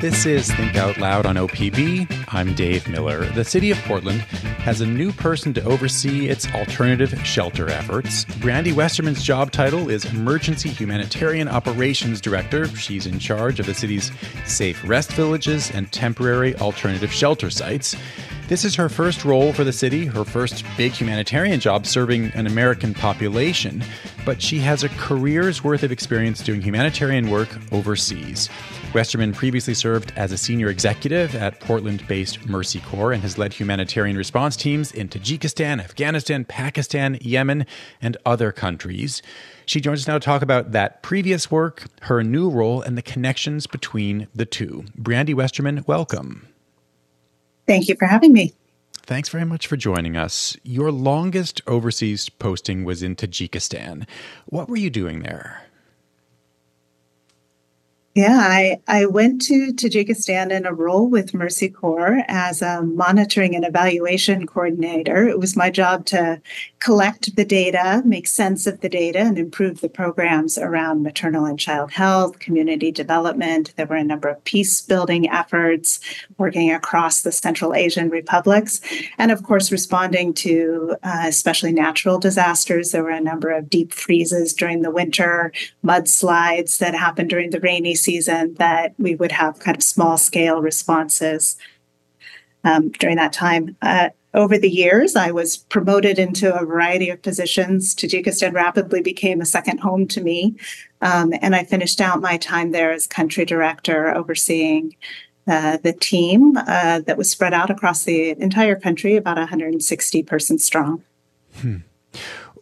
This is Think Out Loud on OPB. I'm Dave Miller. The City of Portland has a new person to oversee its alternative shelter efforts. Brandy Westerman's job title is Emergency Humanitarian Operations Director. She's in charge of the city's safe rest villages and temporary alternative shelter sites. This is her first role for the city, her first big humanitarian job serving an American population, but she has a career's worth of experience doing humanitarian work overseas. Westerman previously served as a senior executive at Portland based Mercy Corps and has led humanitarian response teams in Tajikistan, Afghanistan, Pakistan, Yemen, and other countries. She joins us now to talk about that previous work, her new role, and the connections between the two. Brandy Westerman, welcome. Thank you for having me. Thanks very much for joining us. Your longest overseas posting was in Tajikistan. What were you doing there? Yeah, I, I went to Tajikistan in a role with Mercy Corps as a monitoring and evaluation coordinator. It was my job to collect the data, make sense of the data, and improve the programs around maternal and child health, community development. There were a number of peace building efforts working across the Central Asian republics. And of course, responding to uh, especially natural disasters. There were a number of deep freezes during the winter, mudslides that happened during the rainy season that we would have kind of small scale responses um, during that time. Uh, over the years, I was promoted into a variety of positions. Tajikistan rapidly became a second home to me. Um, and I finished out my time there as country director, overseeing uh, the team uh, that was spread out across the entire country, about 160 persons strong. Hmm.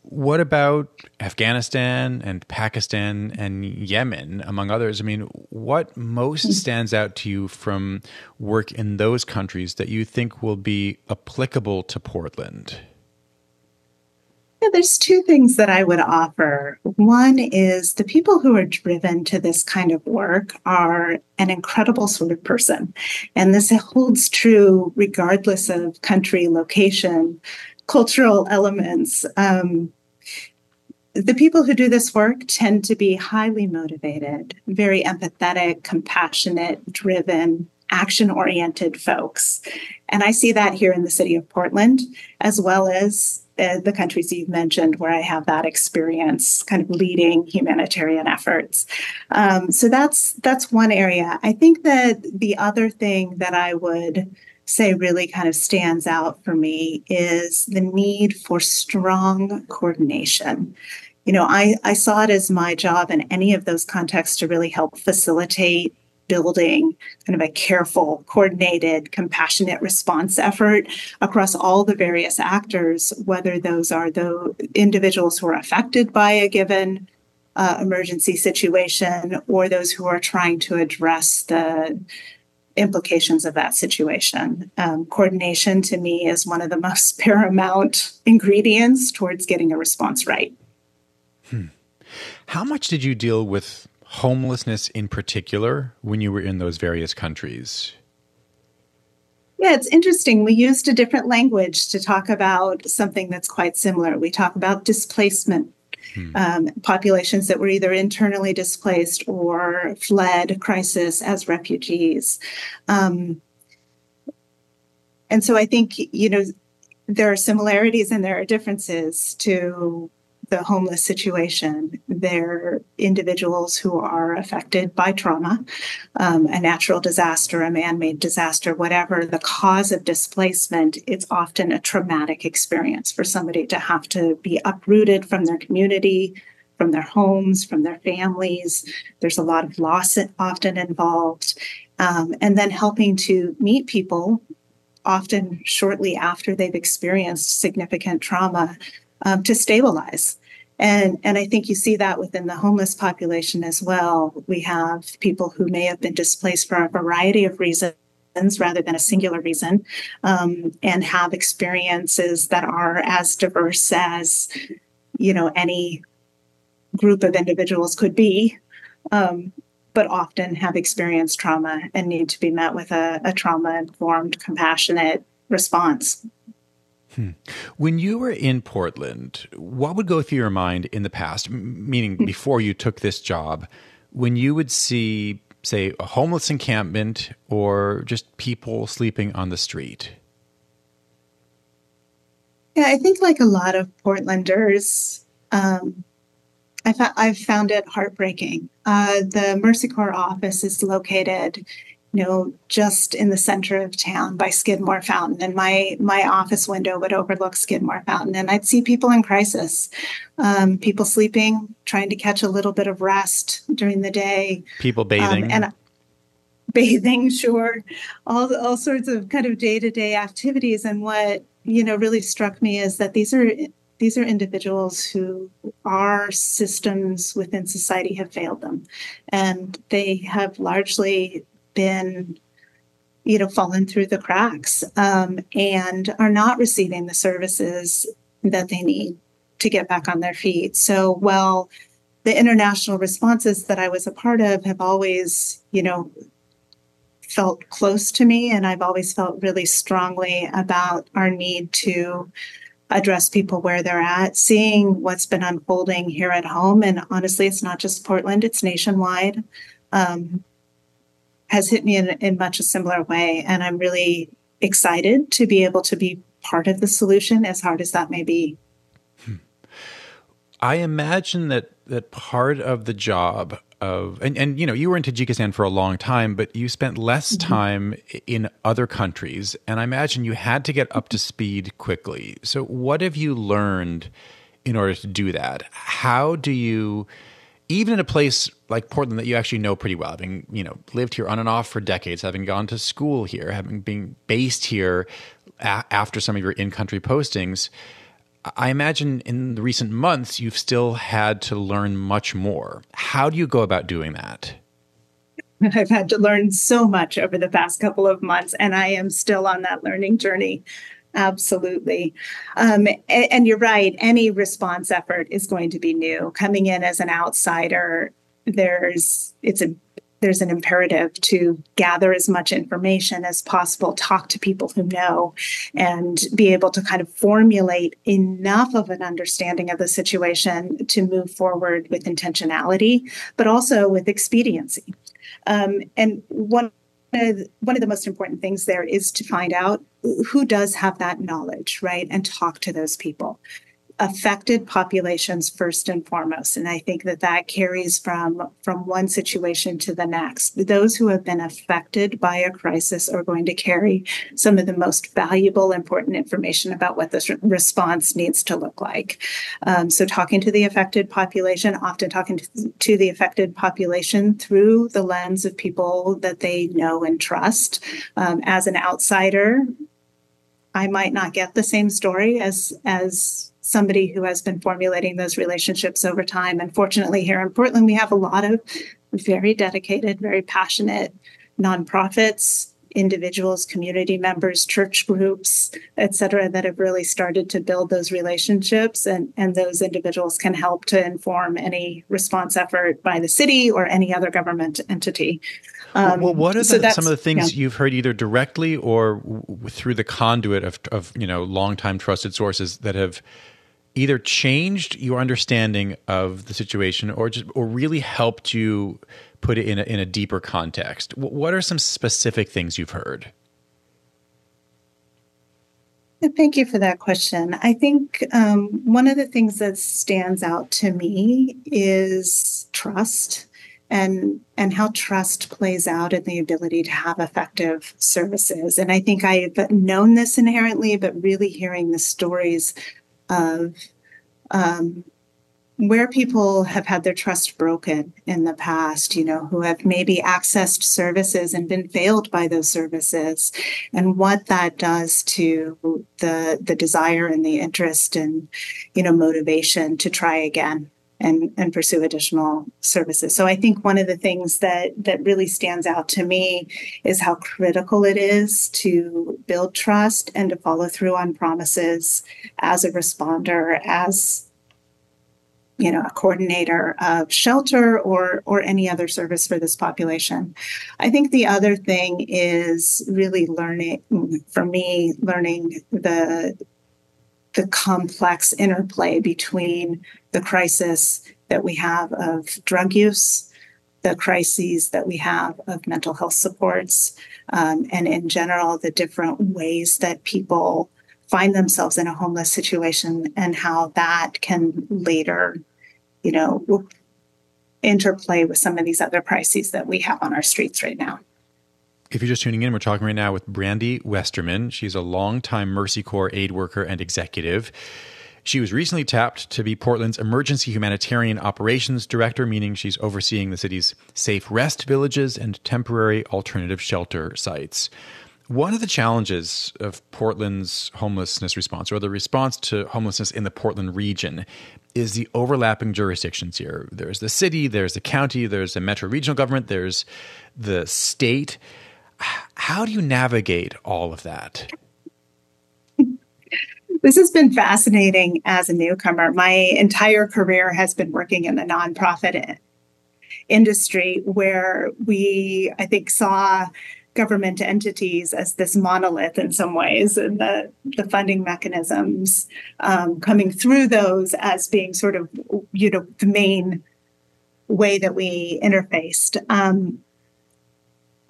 What about Afghanistan and Pakistan and Yemen, among others? I mean, what most hmm. stands out to you from work in those countries that you think will be applicable to Portland? Yeah, there's two things that I would offer. One is the people who are driven to this kind of work are an incredible sort of person. And this holds true regardless of country, location, cultural elements. Um, the people who do this work tend to be highly motivated, very empathetic, compassionate, driven, action oriented folks. And I see that here in the city of Portland, as well as uh, the countries you've mentioned where I have that experience kind of leading humanitarian efforts. Um, so that's that's one area. I think that the other thing that I would say really kind of stands out for me is the need for strong coordination. You know, I, I saw it as my job in any of those contexts to really help facilitate building kind of a careful, coordinated, compassionate response effort across all the various actors, whether those are the individuals who are affected by a given uh, emergency situation or those who are trying to address the implications of that situation. Um, coordination to me is one of the most paramount ingredients towards getting a response right. Hmm. How much did you deal with homelessness in particular when you were in those various countries? Yeah, it's interesting. We used a different language to talk about something that's quite similar. We talk about displacement hmm. um, populations that were either internally displaced or fled crisis as refugees. Um, and so I think, you know, there are similarities and there are differences to the homeless situation. They're individuals who are affected by trauma, um, a natural disaster, a man made disaster, whatever the cause of displacement, it's often a traumatic experience for somebody to have to be uprooted from their community. From their homes, from their families. There's a lot of loss often involved. Um, and then helping to meet people often shortly after they've experienced significant trauma um, to stabilize and, and I think you see that within the homeless population as well. We have people who may have been displaced for a variety of reasons rather than a singular reason, um, and have experiences that are as diverse as you know any group of individuals could be, um, but often have experienced trauma and need to be met with a, a trauma informed, compassionate response. Hmm. When you were in Portland, what would go through your mind in the past, meaning before you took this job, when you would see, say, a homeless encampment or just people sleeping on the street? Yeah, I think like a lot of Portlanders, um, I I've found it heartbreaking. Uh, the Mercy Corps office is located you know, just in the center of town by Skidmore Fountain, and my my office window would overlook Skidmore Fountain, and I'd see people in crisis, um, people sleeping, trying to catch a little bit of rest during the day, people bathing, um, and bathing, sure, all all sorts of kind of day to day activities. And what you know really struck me is that these are these are individuals who our systems within society have failed them. And they have largely been you know fallen through the cracks um, and are not receiving the services that they need to get back on their feet. So while the international responses that i was a part of have always you know felt close to me and i've always felt really strongly about our need to address people where they're at seeing what's been unfolding here at home and honestly it's not just portland it's nationwide. Um, has hit me in, in much a similar way. And I'm really excited to be able to be part of the solution, as hard as that may be. Hmm. I imagine that that part of the job of and, and you know you were in Tajikistan for a long time, but you spent less mm-hmm. time in other countries, and I imagine you had to get up to speed quickly. So, what have you learned in order to do that? How do you even in a place like Portland that you actually know pretty well, having you know lived here on and off for decades, having gone to school here, having been based here a- after some of your in-country postings, I imagine in the recent months you've still had to learn much more. How do you go about doing that? I've had to learn so much over the past couple of months, and I am still on that learning journey. Absolutely. Um, and, and, you're right. Any response effort is going to be new. Coming in as an outsider, there's it's a there's an imperative to gather as much information as possible, talk to people who know, and be able to kind of formulate enough of an understanding of the situation to move forward with intentionality, but also with expediency. Um, and one one of the most important things there is to find out who does have that knowledge, right? And talk to those people affected populations first and foremost and i think that that carries from from one situation to the next. Those who have been affected by a crisis are going to carry some of the most valuable important information about what this response needs to look like. Um, so talking to the affected population often talking to, to the affected population through the lens of people that they know and trust. Um, as an outsider I might not get the same story as as somebody who has been formulating those relationships over time. And fortunately, here in Portland, we have a lot of very dedicated, very passionate nonprofits, individuals, community members, church groups, et cetera, that have really started to build those relationships. And, and those individuals can help to inform any response effort by the city or any other government entity. Um, well, what are the, so some of the things yeah. you've heard either directly or w- through the conduit of, of you know longtime trusted sources that have either changed your understanding of the situation or just or really helped you put it in a, in a deeper context what are some specific things you've heard Thank you for that question. I think um, one of the things that stands out to me is trust and and how trust plays out in the ability to have effective services. And I think I've known this inherently, but really hearing the stories of um, where people have had their trust broken in the past, you know, who have maybe accessed services and been failed by those services, and what that does to the the desire and the interest and you know motivation to try again and and pursue additional services. So I think one of the things that that really stands out to me is how critical it is to build trust and to follow through on promises as a responder as you know a coordinator of shelter or or any other service for this population. I think the other thing is really learning for me learning the the complex interplay between the crisis that we have of drug use, the crises that we have of mental health supports, um, and in general, the different ways that people find themselves in a homeless situation and how that can later, you know, interplay with some of these other crises that we have on our streets right now. If you're just tuning in, we're talking right now with Brandy Westerman. She's a longtime Mercy Corps aid worker and executive. She was recently tapped to be Portland's Emergency Humanitarian Operations Director, meaning she's overseeing the city's safe rest villages and temporary alternative shelter sites. One of the challenges of Portland's homelessness response, or the response to homelessness in the Portland region, is the overlapping jurisdictions here. There's the city, there's the county, there's the metro regional government, there's the state. How do you navigate all of that? This has been fascinating as a newcomer. My entire career has been working in the nonprofit industry where we, I think, saw government entities as this monolith in some ways, and the, the funding mechanisms um, coming through those as being sort of, you know, the main way that we interfaced. Um,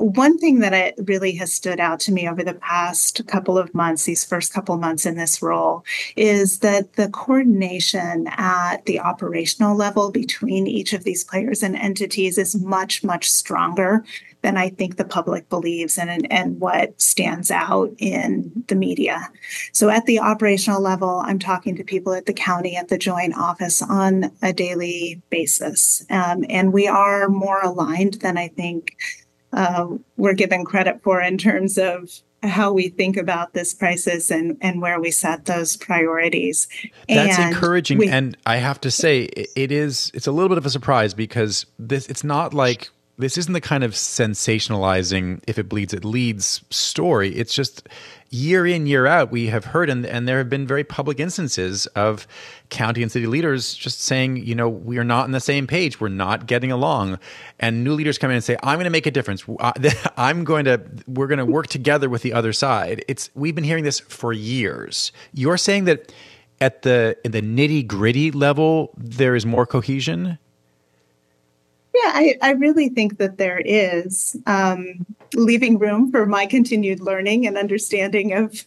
one thing that it really has stood out to me over the past couple of months, these first couple of months in this role, is that the coordination at the operational level between each of these players and entities is much, much stronger than I think the public believes and, and what stands out in the media. So at the operational level, I'm talking to people at the county, at the joint office on a daily basis. Um, and we are more aligned than I think uh, we're given credit for in terms of how we think about this crisis and, and where we set those priorities. That's and encouraging. We, and I have to say, it is, it's a little bit of a surprise because this, it's not like this isn't the kind of sensationalizing if it bleeds it leads story it's just year in year out we have heard and, and there have been very public instances of county and city leaders just saying you know we are not on the same page. We're not getting along. And new leaders come in and say i'm going to make a difference. I'm going to we're going to work together with the other side. It's we've been hearing this for years. You're saying that at the in the nitty gritty level there is more cohesion? Yeah, I, I really think that there is. Um, leaving room for my continued learning and understanding of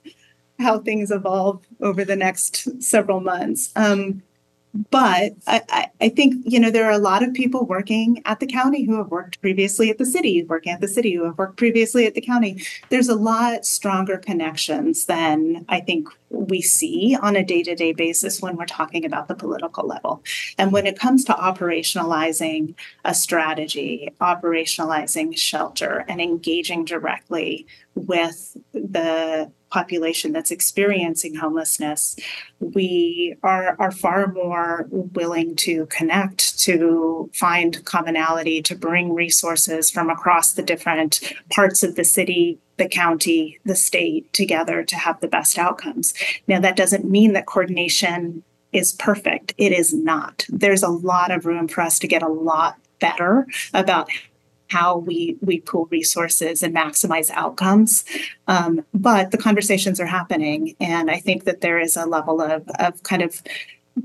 how things evolve over the next several months. Um, but I, I, think you know there are a lot of people working at the county who have worked previously at the city, working at the city who have worked previously at the county. There's a lot stronger connections than I think we see on a day-to-day basis when we're talking about the political level. And when it comes to operationalizing a strategy, operationalizing shelter, and engaging directly with the population that's experiencing homelessness, we are, are far more willing to connect, to find commonality, to bring resources from across the different parts of the city, the county, the state together to have the best outcomes. Now, that doesn't mean that coordination is perfect. It is not. There's a lot of room for us to get a lot better about how we we pool resources and maximize outcomes. Um, but the conversations are happening, and I think that there is a level of of kind of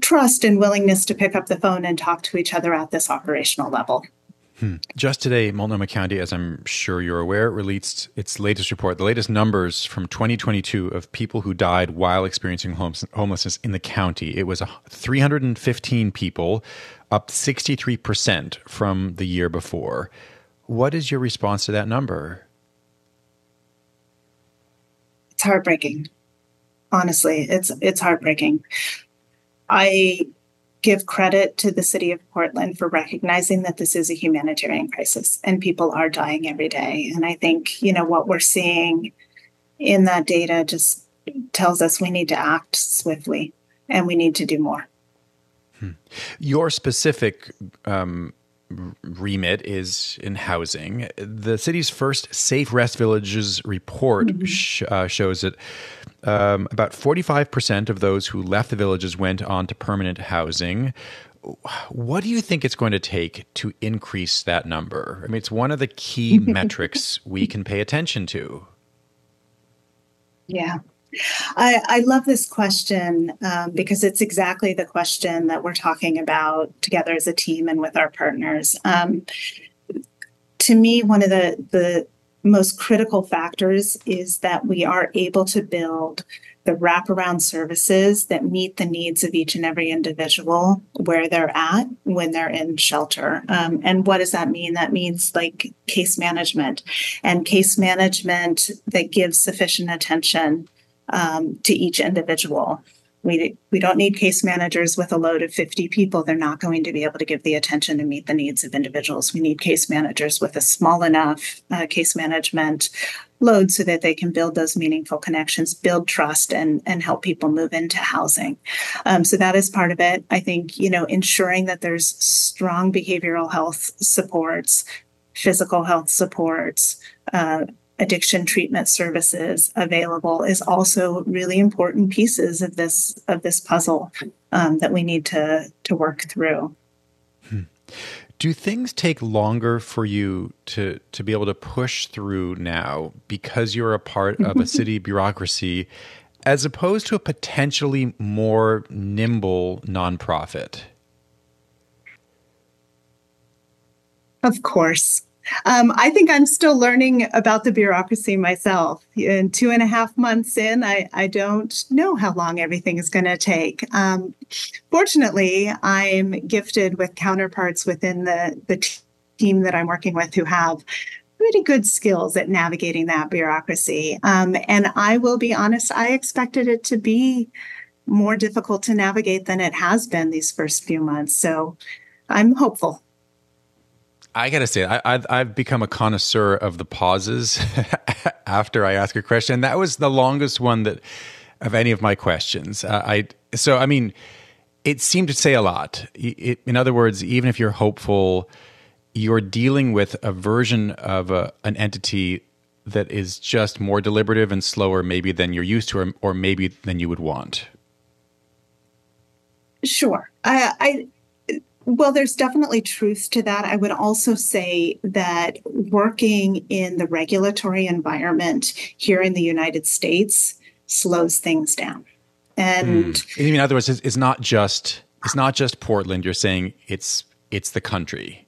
trust and willingness to pick up the phone and talk to each other at this operational level. Hmm. Just today, Multnomah County, as I'm sure you're aware, released its latest report, the latest numbers from 2022 of people who died while experiencing homelessness in the county. It was 315 people, up 63% from the year before. What is your response to that number? It's heartbreaking. Honestly, it's it's heartbreaking. I give credit to the city of Portland for recognizing that this is a humanitarian crisis and people are dying every day. And I think, you know, what we're seeing in that data just tells us we need to act swiftly and we need to do more. Hmm. Your specific um, remit is in housing. The city's first Safe Rest Villages report mm-hmm. sh- uh, shows that um, about 45% of those who left the villages went on to permanent housing. What do you think it's going to take to increase that number? I mean, it's one of the key metrics we can pay attention to. Yeah. I, I love this question um, because it's exactly the question that we're talking about together as a team and with our partners. Um, to me, one of the, the most critical factors is that we are able to build the wraparound services that meet the needs of each and every individual where they're at when they're in shelter. Um, and what does that mean? That means like case management and case management that gives sufficient attention um, to each individual. We, we don't need case managers with a load of 50 people. They're not going to be able to give the attention to meet the needs of individuals. We need case managers with a small enough uh, case management load so that they can build those meaningful connections, build trust, and, and help people move into housing. Um, so that is part of it. I think, you know, ensuring that there's strong behavioral health supports, physical health supports, uh, addiction treatment services available is also really important pieces of this of this puzzle um, that we need to to work through. Hmm. Do things take longer for you to to be able to push through now because you're a part of a city bureaucracy as opposed to a potentially more nimble nonprofit? Of course. Um, I think I'm still learning about the bureaucracy myself. In two and a half months in, I, I don't know how long everything is going to take. Um, fortunately, I'm gifted with counterparts within the, the team that I'm working with who have pretty good skills at navigating that bureaucracy. Um, and I will be honest, I expected it to be more difficult to navigate than it has been these first few months. So I'm hopeful. I gotta say, I, have I've become a connoisseur of the pauses after I ask a question. That was the longest one that of any of my questions. Uh, I so I mean, it seemed to say a lot. It, in other words, even if you're hopeful, you're dealing with a version of a, an entity that is just more deliberative and slower, maybe than you're used to, or, or maybe than you would want. Sure, I, I well, there's definitely truth to that. I would also say that working in the regulatory environment here in the United States slows things down. And mm. in other words, it's not just it's not just Portland. You're saying it's it's the country.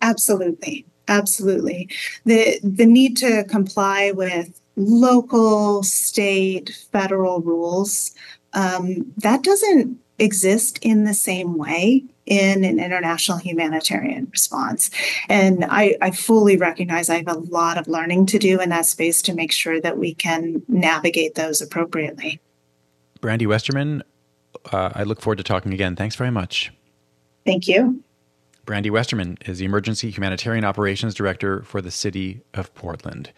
Absolutely, absolutely. the The need to comply with local, state, federal rules um, that doesn't exist in the same way in an international humanitarian response. And I, I, fully recognize I have a lot of learning to do in that space to make sure that we can navigate those appropriately. Brandy Westerman, uh, I look forward to talking again. Thanks very much. Thank you. Brandy Westerman is the Emergency Humanitarian Operations Director for the City of Portland.